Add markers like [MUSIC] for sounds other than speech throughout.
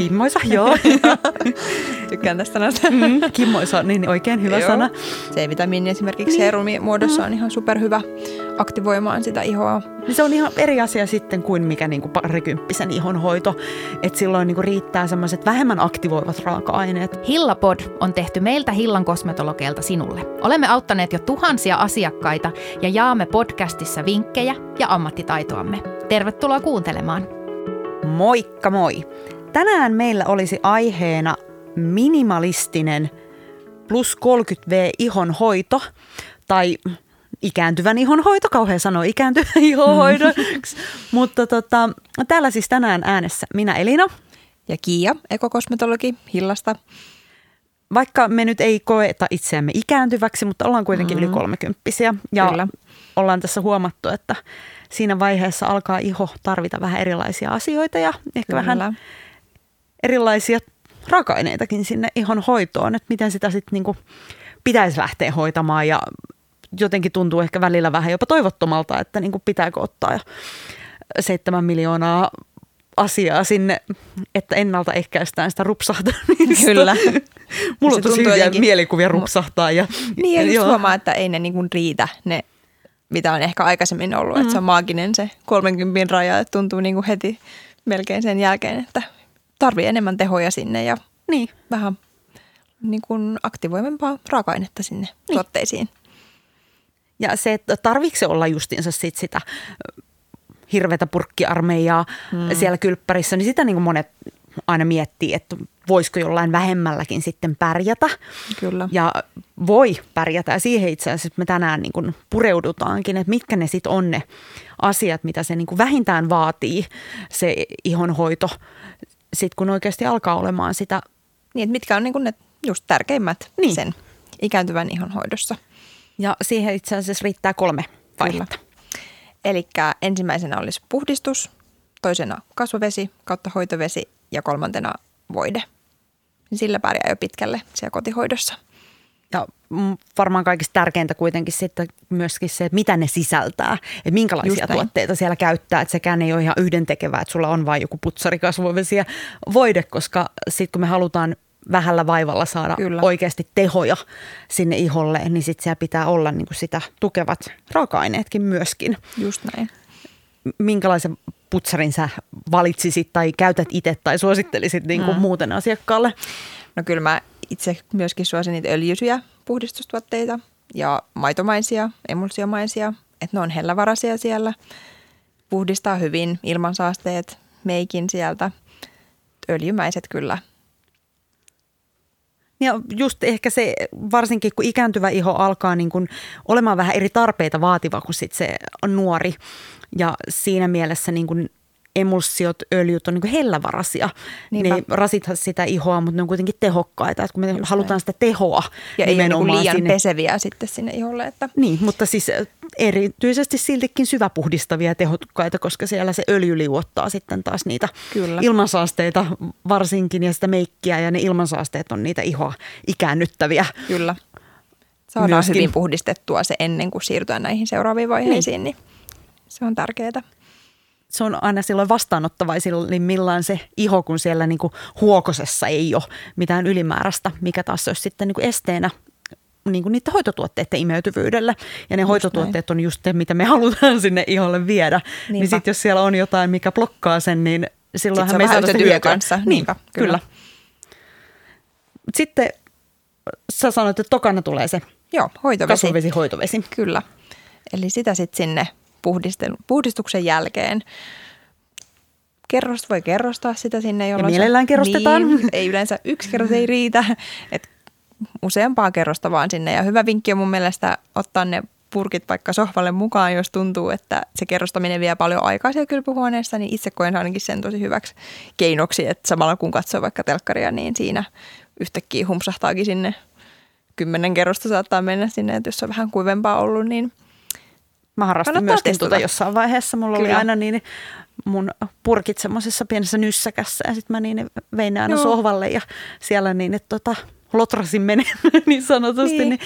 Kimmoisa, joo. [LAUGHS] Tykkään tästä sanasta. Mm, kimmoisa, niin oikein hyvä Joo. sana. C-vitamiini esimerkiksi niin. serumimuodossa on ihan superhyvä aktivoimaan sitä ihoa. Niin se on ihan eri asia sitten kuin mikä niin kuin parikymppisen ihonhoito. Että silloin niin kuin riittää semmoiset vähemmän aktivoivat raaka-aineet. Hillapod on tehty meiltä Hillan kosmetologeilta sinulle. Olemme auttaneet jo tuhansia asiakkaita ja jaamme podcastissa vinkkejä ja ammattitaitoamme. Tervetuloa kuuntelemaan. Moikka moi! Tänään meillä olisi aiheena minimalistinen plus 30V ihonhoito tai ikääntyvän ihonhoito, kauhean sanoa ikääntyvän [LAUGHS] ihonhoidoksi. [LAUGHS] Mutta tota, täällä siis tänään äänessä minä Elina. Ja Kiia, ekokosmetologi Hillasta. Vaikka me nyt ei koeta itseämme ikääntyväksi, mutta ollaan kuitenkin mm. yli kolmekymppisiä. Ja Kyllä. ollaan tässä huomattu, että siinä vaiheessa alkaa iho tarvita vähän erilaisia asioita ja ehkä Kyllä. vähän erilaisia raaka-aineitakin sinne ihon hoitoon, että miten sitä sitten niinku pitäisi lähteä hoitamaan ja jotenkin tuntuu ehkä välillä vähän jopa toivottomalta, että niinku pitääkö ottaa seitsemän miljoonaa asiaa sinne, että ennaltaehkäistään sitä rupsahtamista. [LAUGHS] Kyllä. Mulla on tosi hyviä jotenkin- mielikuvia rupsahtaa. Ja, Niin ja just joo. huomaa, että ei ne niin kuin riitä ne, mitä on ehkä aikaisemmin ollut. Mm. Että se on maaginen se 30 raja, että tuntuu niin kuin heti melkein sen jälkeen, että tarvii enemmän tehoja sinne ja Niin. vähän niin kuin aktivoivempaa raaka-ainetta sinne niin. tuotteisiin. Ja se, että tarviiko se olla justiinsa sit sitä ö, hirveätä purkkiarmeijaa mm. siellä kylppärissä, niin sitä niin kuin monet aina miettii, että voisiko jollain vähemmälläkin sitten pärjätä. Kyllä. Ja voi pärjätä. Ja siihen itse asiassa me tänään niin kuin pureudutaankin, että mitkä ne sitten on ne asiat, mitä se niin kuin vähintään vaatii, se ihonhoito, sitten kun oikeasti alkaa olemaan sitä Niin, että mitkä on niin kuin ne just tärkeimmät Niin. sen ikääntyvän ihon hoidossa. Ja siihen itse asiassa riittää kolme vaihetta. Eli ensimmäisenä olisi puhdistus, toisena kasvovesi kautta hoitovesi ja kolmantena voide. Sillä pärjää jo pitkälle siellä kotihoidossa. Ja mm, varmaan kaikista tärkeintä kuitenkin sitten myöskin se, että mitä ne sisältää. Että minkälaisia tuotteita siellä käyttää. Että sekään ei ole ihan yhdentekevää, että sulla on vain joku putsarikasvovesi ja voide, koska sitten kun me halutaan vähällä vaivalla saada Kyllä. oikeasti tehoja sinne iholle, niin sitten siellä pitää olla niin kuin sitä tukevat raaka-aineetkin myöskin. Just näin. Minkälaisen putsarin sä valitsisit tai käytät itse tai suosittelisit niin kuin mm. muuten asiakkaalle? No kyllä mä itse myöskin suosin niitä öljyisiä puhdistustuotteita ja maitomaisia, emulsiomaisia, että ne on hellävaraisia siellä. Puhdistaa hyvin ilmansaasteet, meikin sieltä. Öljymäiset kyllä. Ja just ehkä se, varsinkin kun ikääntyvä iho alkaa niin kuin olemaan vähän eri tarpeita vaativa kuin sit se nuori. Ja siinä mielessä niin kuin emulsiot, öljyt on niin kuin hellävarasia. Niinpä. Ne rasittaa sitä ihoa, mutta ne on kuitenkin tehokkaita. Että kun me Just halutaan näin. sitä tehoa Ja ei niin liian sinne. peseviä sitten sinne iholle. Että Niin, mutta siis erityisesti siltikin syväpuhdistavia ja tehokkaita, koska siellä se öljy liuottaa sitten taas niitä Kyllä. ilmansaasteita varsinkin ja sitä meikkiä ja ne ilmansaasteet on niitä ihoa ikäännyttäviä. kyllä. Saadaan Myöskin. hyvin puhdistettua se ennen kuin siirtyä näihin seuraaviin vaiheisiin, niin, se on tärkeää. Se on aina silloin vastaanottavaisimmillaan se iho, kun siellä niin kuin huokosessa ei ole mitään ylimääräistä, mikä taas olisi sitten niin kuin esteenä niin kuin niiden hoitotuotteiden imeytyvyydelle. Ja ne hoitotuotteet on just se, mitä me halutaan [LAUGHS] sinne iholle viedä. Niin Niinpä. sitten jos siellä on jotain, mikä blokkaa sen, niin silloinhan me ei saada sitä kanssa. Niin, Niinpä, kyllä. kyllä. Sitten sä sanoit, että tokana tulee se Joo, hoitovesi. kasvovesi, hoitovesi. Kyllä. Eli sitä sitten sinne puhdistuksen jälkeen. Kerrosta voi kerrostaa sitä sinne, jolloin... mielellään kerrostetaan. Niin, [LAUGHS] ei yleensä yksi kerros ei riitä. Et useampaa kerrosta vaan sinne. Ja hyvä vinkki on mun mielestä ottaa ne purkit vaikka sohvalle mukaan, jos tuntuu, että se kerrostaminen vie paljon aikaa siellä kylpyhuoneessa, niin itse koen ainakin sen tosi hyväksi keinoksi, että samalla kun katsoo vaikka telkkaria, niin siinä yhtäkkiä humpsahtaakin sinne kymmenen kerrosta saattaa mennä sinne, että jos on vähän kuivempaa ollut, niin Mä harrastin Kannattaa myöskin testata. tuota jossain vaiheessa. Mulla Kyllä. oli aina niin mun purkit semmoisessa pienessä nyssäkässä ja sitten mä niin vein ne aina Joo. sohvalle ja siellä niin, että tota, lotrasin menemään [LAUGHS] niin sanotusti, niin, niin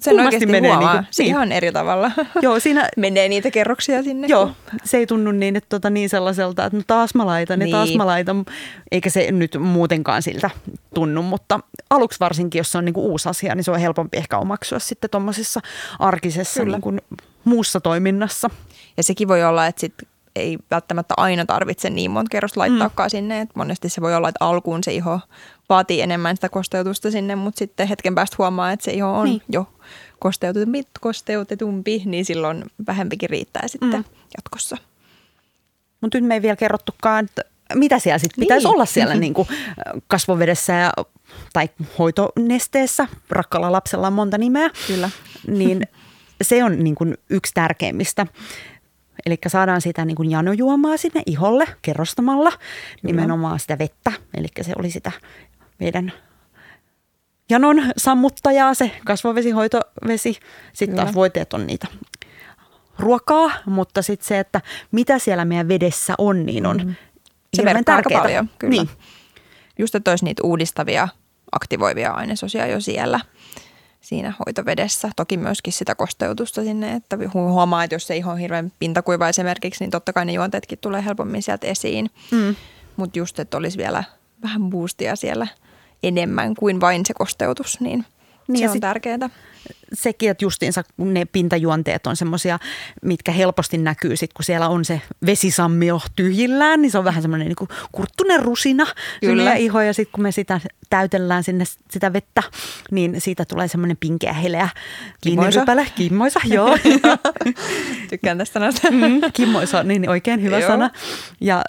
sen oikeasti menee huomaa. Niin kuin, se niin. ihan eri tavalla. [LAUGHS] Joo, siinä, menee niitä kerroksia sinne. Joo, se ei tunnu niin, että tota, niin sellaiselta, että no taas mä laitan niin. ja taas mä laitan, eikä se nyt muutenkaan siltä tunnu, mutta aluksi varsinkin, jos se on niin kuin uusi asia, niin se on helpompi ehkä omaksua sitten tuommoisessa arkisessa niin kuin muussa toiminnassa. Ja sekin voi olla, että sit ei välttämättä aina tarvitse niin monta kerrosta laittaakaan mm. sinne. Et monesti se voi olla, että alkuun se iho vaatii enemmän sitä kosteutusta sinne, mutta sitten hetken päästä huomaa, että se iho on niin. jo kosteutetumpi, kosteutetumpi, niin silloin vähempikin riittää sitten mm. jatkossa. Mutta nyt me ei vielä kerrottukaan, että mitä siellä sitten pitäisi niin. olla siellä [LAUGHS] niin kuin kasvovedessä ja, tai hoitonesteessä. Rakkalla lapsella on monta nimeä. Kyllä. Niin se on niin kuin yksi tärkeimmistä. Eli saadaan sitä niin kuin janojuomaa sinne iholle kerrostamalla, Kyllä. nimenomaan sitä vettä. Eli se oli sitä meidän janon sammuttajaa, se kasvovesihoitovesi. Sitten Kyllä. taas voiteet on niitä ruokaa, mutta sitten se, että mitä siellä meidän vedessä on, niin on mm-hmm. Se hirveän tärkeää. paljon, kyllä. Niin. Just, että olisi niitä uudistavia, aktivoivia ainesosia jo siellä siinä hoitovedessä. Toki myöskin sitä kosteutusta sinne, että huomaa, että jos se iho on hirveän pintakuiva esimerkiksi, niin totta kai ne juonteetkin tulee helpommin sieltä esiin. Mm. Mutta just, että olisi vielä vähän boostia siellä enemmän kuin vain se kosteutus, niin, niin se on tärkeää sekin, että justiinsa ne pintajuonteet on semmoisia, mitkä helposti näkyy sit, kun siellä on se vesisammio tyhjillään, niin se on vähän semmoinen niin kurttunen rusina Kyllä. iho ja sitten kun me sitä täytellään sinne sitä vettä, niin siitä tulee semmoinen pinkeä heleä. Kimmoisa. Kimmoisa, [LAUGHS] joo. Tykkään tästä sanasta. mm, kimmoisa, niin oikein hyvä joo. sana. Ja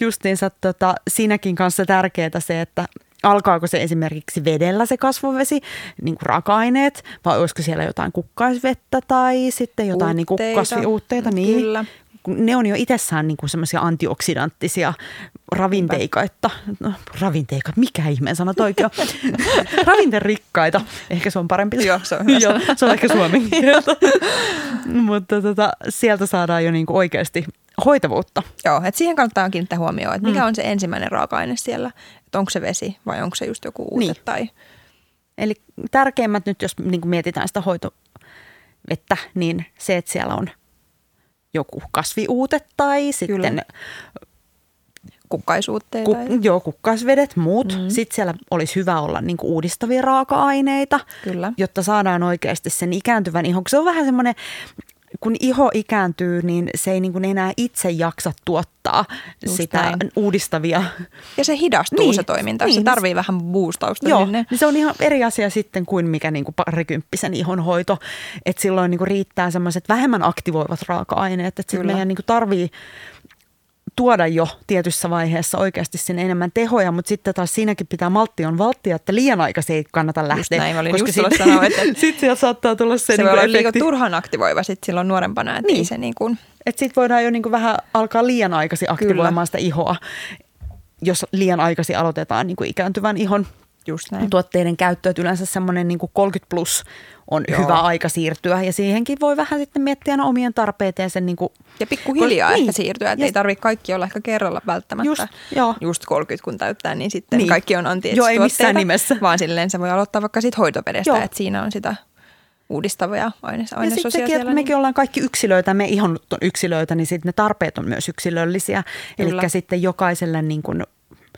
justiinsa tota, siinäkin kanssa tärkeää se, että alkaako se esimerkiksi vedellä se kasvovesi, niin kuin raaka-aineet, vai olisiko siellä jotain kukkaisvettä tai sitten jotain niin kuin kasviuutteita. Niin. Kyllä. Ne on jo itsessään niin kuin semmoisia antioksidanttisia ravinteika, että, no, ravinteika, mikä ihmeen sana toikin on? [LAUGHS] Ravinterikkaita, ehkä se on parempi. Joo, se on, Joo, se on ehkä suomen kieltä. [LAUGHS] [LAUGHS] Mutta tota, sieltä saadaan jo niin kuin oikeasti hoitavuutta. Joo, että siihen kannattaa kiinnittää huomioon, että mikä mm. on se ensimmäinen raaka-aine siellä, että onko se vesi vai onko se just joku uute niin. tai... Eli tärkeimmät nyt, jos niin kuin mietitään sitä hoitovettä, niin se, että siellä on joku kasviuute tai sitten Kyllä. kukkaisuutteita. Ku, joo, kukkaisvedet, muut. Mm. Sitten siellä olisi hyvä olla niin kuin uudistavia raaka-aineita, Kyllä. jotta saadaan oikeasti sen ikääntyvän ihon. Se on vähän semmoinen kun iho ikääntyy, niin se ei niin kuin enää itse jaksa tuottaa Just sitä näin. uudistavia. Ja se hidastuu niin, se toiminta, niin. se tarvii vähän boostausta Joo, sinne. Niin se on ihan eri asia sitten kuin mikä niin kuin parikymppisen ihonhoito. Että silloin niin kuin riittää semmoiset vähemmän aktivoivat raaka-aineet, että sitten meidän niin kuin tarvii tuoda jo tietyssä vaiheessa oikeasti sinne enemmän tehoja, mutta sitten taas siinäkin pitää maltti on valttia, että liian aikaisin ei kannata lähteä. Just näin, mä olin koska just sitten, sanoa, että [LAUGHS] sitten sieltä saattaa tulla se, se niin voi olla liian turhan aktivoiva sitten silloin nuorempana, että niin. se niin kuin... Että sitten voidaan jo niin kuin vähän alkaa liian aikaisin aktivoimaan Kyllä. sitä ihoa, jos liian aikaisin aloitetaan niin kuin ikääntyvän ihon Just näin. tuotteiden käyttö, että yleensä semmoinen niin 30 plus on Joo. hyvä aika siirtyä. Ja siihenkin voi vähän sitten miettiä no omien tarpeita ja sen niin kuin, Ja pikkuhiljaa ehkä niin. siirtyä, että ei tarvitse kaikki olla ehkä kerralla välttämättä. Just, joo. just 30 kun täyttää, niin sitten niin. kaikki on anti Joo, ei missään nimessä. Vaan silleen se voi aloittaa vaikka siitä hoitopedestä, että siinä on sitä uudistavia aines- ainesosia ja sekin, siellä. Että mekin niin. ollaan kaikki yksilöitä, me ihon on yksilöitä, niin sitten ne tarpeet on myös yksilöllisiä. Eli sitten jokaiselle niin kuin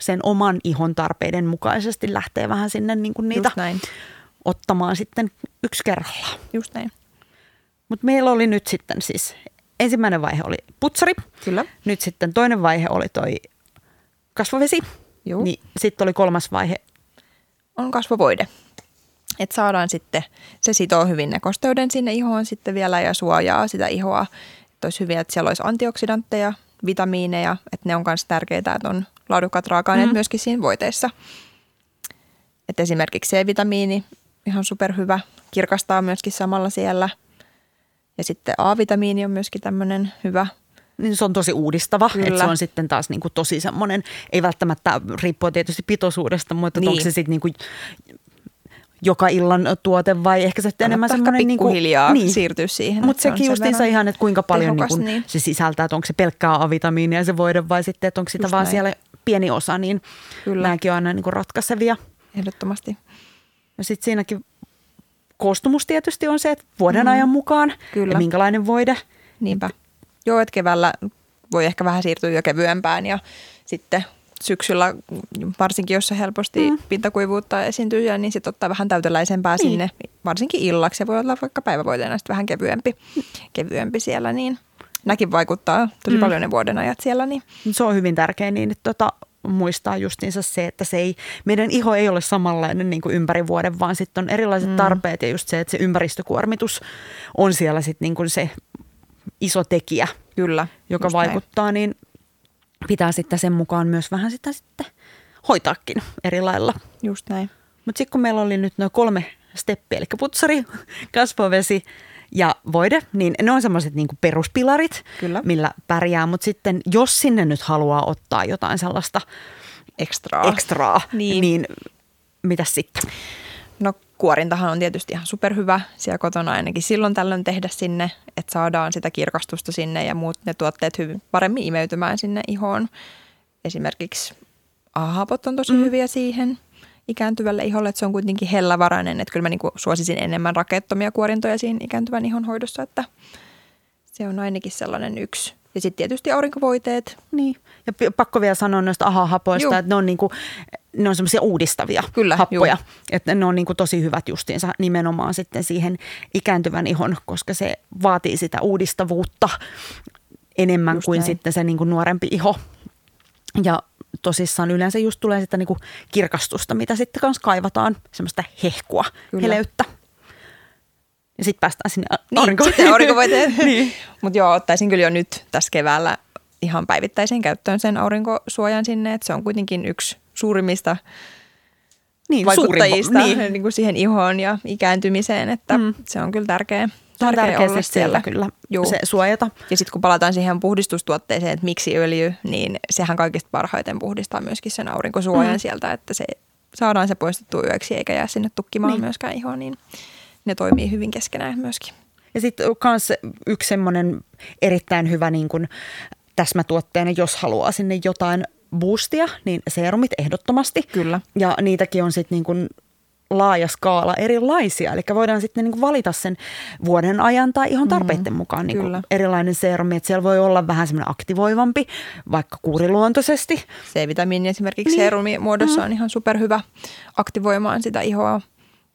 sen oman ihon tarpeiden mukaisesti lähtee vähän sinne niin kuin niitä näin. ottamaan sitten yksi kerrallaan. Just näin. Mutta meillä oli nyt sitten siis, ensimmäinen vaihe oli putsari. Kyllä. Nyt sitten toinen vaihe oli toi kasvovesi. Niin sitten oli kolmas vaihe. On kasvovoide. Että saadaan sitten, se sitoo hyvin ne kosteuden sinne ihoon sitten vielä ja suojaa sitä ihoa. Että olisi hyviä, että siellä olisi antioksidantteja, vitamiineja, että ne on myös tärkeitä, että on laadukkaat raaka-aineet mm. myöskin siinä voiteissa. Et esimerkiksi C-vitamiini, ihan superhyvä, kirkastaa myöskin samalla siellä. Ja sitten A-vitamiini on myöskin tämmöinen hyvä niin se on tosi uudistava, Kyllä. että se on sitten taas niin kuin tosi semmoinen, ei välttämättä riippua tietysti pitoisuudesta, mutta niin. onko se sitten niin kuin joka illan tuote vai ehkä se sitten enemmän semmoinen... Niin kuin, niin. siirtyä siihen. Mutta sekin justiinsa ihan, että kuinka paljon tehokas, niin kuin niin. se sisältää, että onko se pelkkää A-vitamiinia se voide vai sitten, että onko sitä Just vaan näin. siellä pieni osa, niin Kyllä. nämäkin on aina niin kuin ratkaisevia. ehdottomasti. Ja sitten siinäkin koostumus tietysti on se, että vuoden mm. ajan mukaan Kyllä. ja minkälainen voide. Niinpä. Joo, että keväällä voi ehkä vähän siirtyä jo kevyempään ja sitten syksyllä, varsinkin jos se helposti mm. pintakuivuutta esiintyy, niin sitten ottaa vähän täyteläisempää niin. sinne, varsinkin illaksi. Se voi olla vaikka päivävoiteena sitten vähän kevyempi, kevyempi siellä, niin näkin vaikuttaa tosi mm. paljon ne vuoden ajat siellä. Niin. Se on hyvin tärkeä niin, että tota, muistaa justiinsa se, että se ei, meidän iho ei ole samanlainen niin kuin ympäri vuoden, vaan sitten on erilaiset mm. tarpeet ja just se, että se ympäristökuormitus on siellä sitten niin kuin se iso tekijä, Kyllä, joka vaikuttaa, näin. niin pitää sitten sen mukaan myös vähän sitä sitten hoitaakin eri lailla. Just näin. Mutta sitten kun meillä oli nyt noin kolme steppiä, eli putsari, kasvovesi ja voide, niin ne on semmoiset niinku peruspilarit, Kyllä. millä pärjää. Mutta sitten jos sinne nyt haluaa ottaa jotain sellaista ekstraa, ekstraa niin. niin mitä sitten? No kuorintahan on tietysti ihan superhyvä siellä kotona ainakin silloin tällöin tehdä sinne, että saadaan sitä kirkastusta sinne ja muut ne tuotteet hyvin paremmin imeytymään sinne ihoon. Esimerkiksi ahapot on tosi mm. hyviä siihen ikääntyvälle iholle, että se on kuitenkin hellävarainen, että kyllä mä niinku suosisin enemmän rakettomia kuorintoja siinä ikääntyvän ihon hoidossa, että se on ainakin sellainen yksi. Ja sitten tietysti aurinkovoiteet. Niin, ja pakko vielä sanoa noista aha-hapoista, että ne on, niinku, ne on semmoisia uudistavia Kyllä, happoja. Juu. Että ne on niinku tosi hyvät justiinsa nimenomaan sitten siihen ikääntyvän ihon, koska se vaatii sitä uudistavuutta enemmän just kuin näin. sitten se niinku nuorempi iho. Ja tosissaan yleensä just tulee sitä niinku kirkastusta, mitä sitten kanssa kaivataan, semmoista hehkua, Kyllä. heleyttä. Ja sitten päästään sinne aurinkovoiteeseen. Niin, [LAUGHS] niin. Mutta joo, ottaisin kyllä jo nyt tässä keväällä ihan päivittäiseen käyttöön sen aurinkosuojan sinne, että se on kuitenkin yksi suurimmista niin, vaikuttajista niin. [LAUGHS] Niin kuin siihen ihoon ja ikääntymiseen, että mm. se on kyllä tärkeä. On tärkeä olla siellä kyllä Juu. se suojata. Ja sitten kun palataan siihen puhdistustuotteeseen, että miksi öljy, niin sehän kaikista parhaiten puhdistaa myöskin sen aurinkosuojan mm. sieltä, että se saadaan se poistettua yöksi eikä jää sinne tukkimaan niin. myöskään ihoon, niin ne toimii hyvin keskenään myöskin. Ja sitten myös yksi semmoinen erittäin hyvä niin kuin täsmätuotteena, jos haluaa sinne jotain boostia, niin serumit ehdottomasti. Kyllä. Ja niitäkin on sitten niin kuin laaja skaala erilaisia. Eli voidaan sitten niin valita sen vuoden ajan tai ihan tarpeiden mm, mukaan niin kuin erilainen serumi. Että siellä voi olla vähän semmoinen aktivoivampi, vaikka kuuriluontoisesti. C-vitamiini esimerkiksi niin. serumi muodossa mm. on ihan superhyvä aktivoimaan sitä ihoa.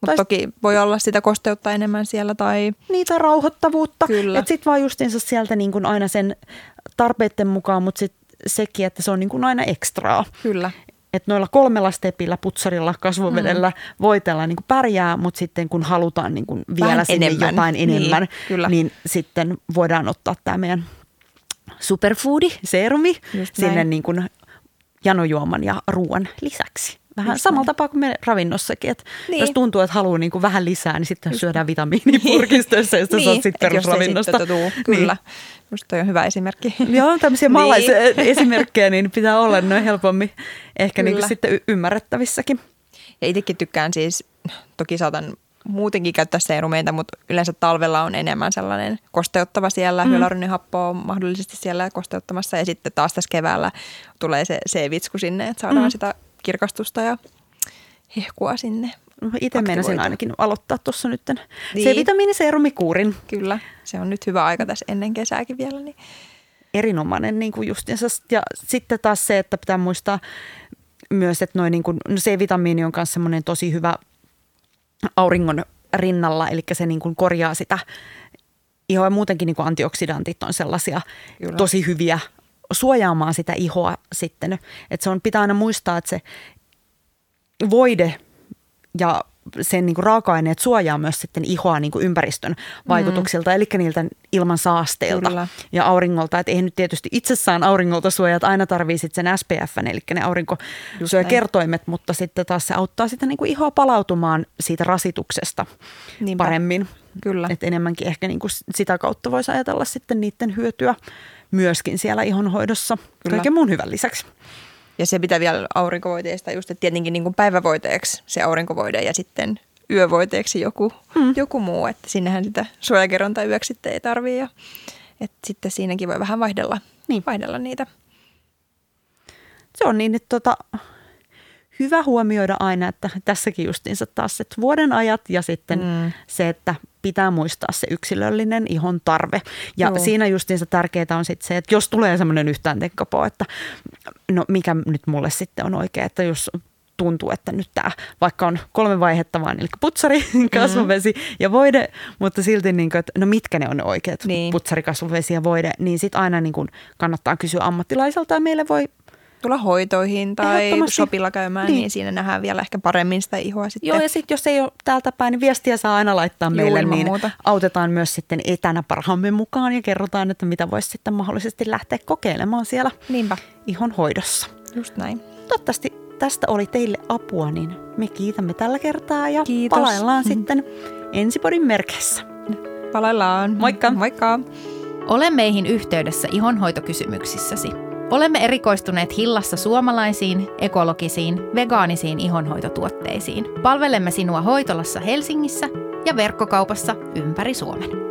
Mutta toki voi olla sitä kosteutta enemmän siellä tai... Niitä rauhoittavuutta. Kyllä. Että sitten vaan justiinsa sieltä niin kuin aina sen tarpeiden mukaan, mutta sitten sekin, että se on niin kuin aina ekstraa. Kyllä. Että noilla kolmella stepillä, putsarilla, kasvovedellä, mm. voitella niin kuin pärjää, mutta sitten kun halutaan niin kuin vielä Vähän sinne enemmän. jotain niin, enemmän, niin, kyllä. niin sitten voidaan ottaa tämä meidän superfoodi, serumi, sinne niin kuin janojuoman ja ruoan lisäksi. Vähän Just samalla tapaa kuin me ravinnossakin, että niin. jos tuntuu, että haluaa niin kuin vähän lisää, niin sitten Just. syödään vitamiinipurkistoissa, josta niin. saat sitten perusravinnosta. Niin. Kyllä. Just toi on hyvä esimerkki. Joo, tämmöisiä [LAUGHS] maalaisia niin. esimerkkejä niin pitää olla noin helpommin ehkä niin kuin sitten y- ymmärrettävissäkin. Ja itsekin tykkään siis, toki saatan muutenkin käyttää seerumeita, mutta yleensä talvella on enemmän sellainen kosteuttava siellä, mm. hyaluronihappo on mahdollisesti siellä kosteuttamassa ja sitten taas tässä keväällä tulee se C-vitsku sinne, että saadaan mm. sitä kirkastusta ja hehkua sinne. Itse meinasin ainakin aloittaa tuossa nyt niin. C-vitamiiniserumikuurin. Kyllä, se on nyt hyvä aika tässä ennen kesääkin vielä. Niin. Erinomainen niin kuin justiinsa. Ja sitten taas se, että pitää muistaa myös, että noin niin kuin, no C-vitamiini on myös semmoinen tosi hyvä auringon rinnalla, eli se niin kuin korjaa sitä ihoa. Muutenkin niin kuin antioksidantit on sellaisia Kyllä. tosi hyviä suojaamaan sitä ihoa sitten. Että se on, pitää aina muistaa, että se voide ja sen niin kuin raaka-aineet suojaa myös sitten ihoa niin kuin ympäristön vaikutuksilta, mm. eli niiltä ilman saasteilta Kyllä. ja auringolta. Että eihän nyt tietysti itsessään auringolta suojat aina tarvii sitten sen SPF, eli ne aurinkosuojakertoimet, mutta sitten taas se auttaa sitä niin kuin ihoa palautumaan siitä rasituksesta Niinpä. paremmin. Kyllä. Että enemmänkin ehkä niin kuin sitä kautta voisi ajatella sitten niiden hyötyä myöskin siellä ihonhoidossa Kyllä. kaiken muun hyvän lisäksi. Ja se pitää vielä aurinkovoiteesta just, että tietenkin niin kuin päivävoiteeksi se aurinkovoide ja sitten yövoiteeksi joku, mm. joku muu, että sinnehän sitä suojakerronta yöksi sitten ei tarvii ja että sitten siinäkin voi vähän vaihdella, niin. vaihdella niitä. Se on niin, että tota, hyvä huomioida aina, että tässäkin justiinsa taas että vuoden ajat ja sitten mm. se, että pitää muistaa se yksilöllinen ihon tarve. Ja Joo. siinä justiinsa tärkeää on sitten se, että jos tulee semmoinen yhtään tekkapo, että no mikä nyt mulle sitten on oikea, että jos tuntuu, että nyt tämä, vaikka on kolme vaihetta vaan, eli putsari, [LAUGHS] kasvuvesi mm. ja voide, mutta silti, niin kuin, että no mitkä ne on ne oikeat, niin. putsari, kasvuvesi ja voide, niin sitten aina niin kuin kannattaa kysyä ammattilaiselta ja meille voi tulla hoitoihin tai sopilla käymään, niin. niin siinä nähdään vielä ehkä paremmin sitä ihoa sitten. Joo, ja sitten jos ei ole täältä päin, niin viestiä saa aina laittaa Joo, meille, niin muuta. autetaan myös sitten etänä parhaamme mukaan ja kerrotaan, että mitä voisi sitten mahdollisesti lähteä kokeilemaan siellä Niinpä. ihon hoidossa. Just näin. Toivottavasti tästä oli teille apua, niin me kiitämme tällä kertaa ja Kiitos. palaillaan mm. sitten ensipodin merkeissä. Palaillaan. Moikka. Moikka. Ole meihin yhteydessä ihonhoitokysymyksissäsi. Olemme erikoistuneet Hillassa suomalaisiin, ekologisiin, vegaanisiin ihonhoitotuotteisiin. Palvelemme sinua hoitolassa Helsingissä ja verkkokaupassa ympäri Suomen.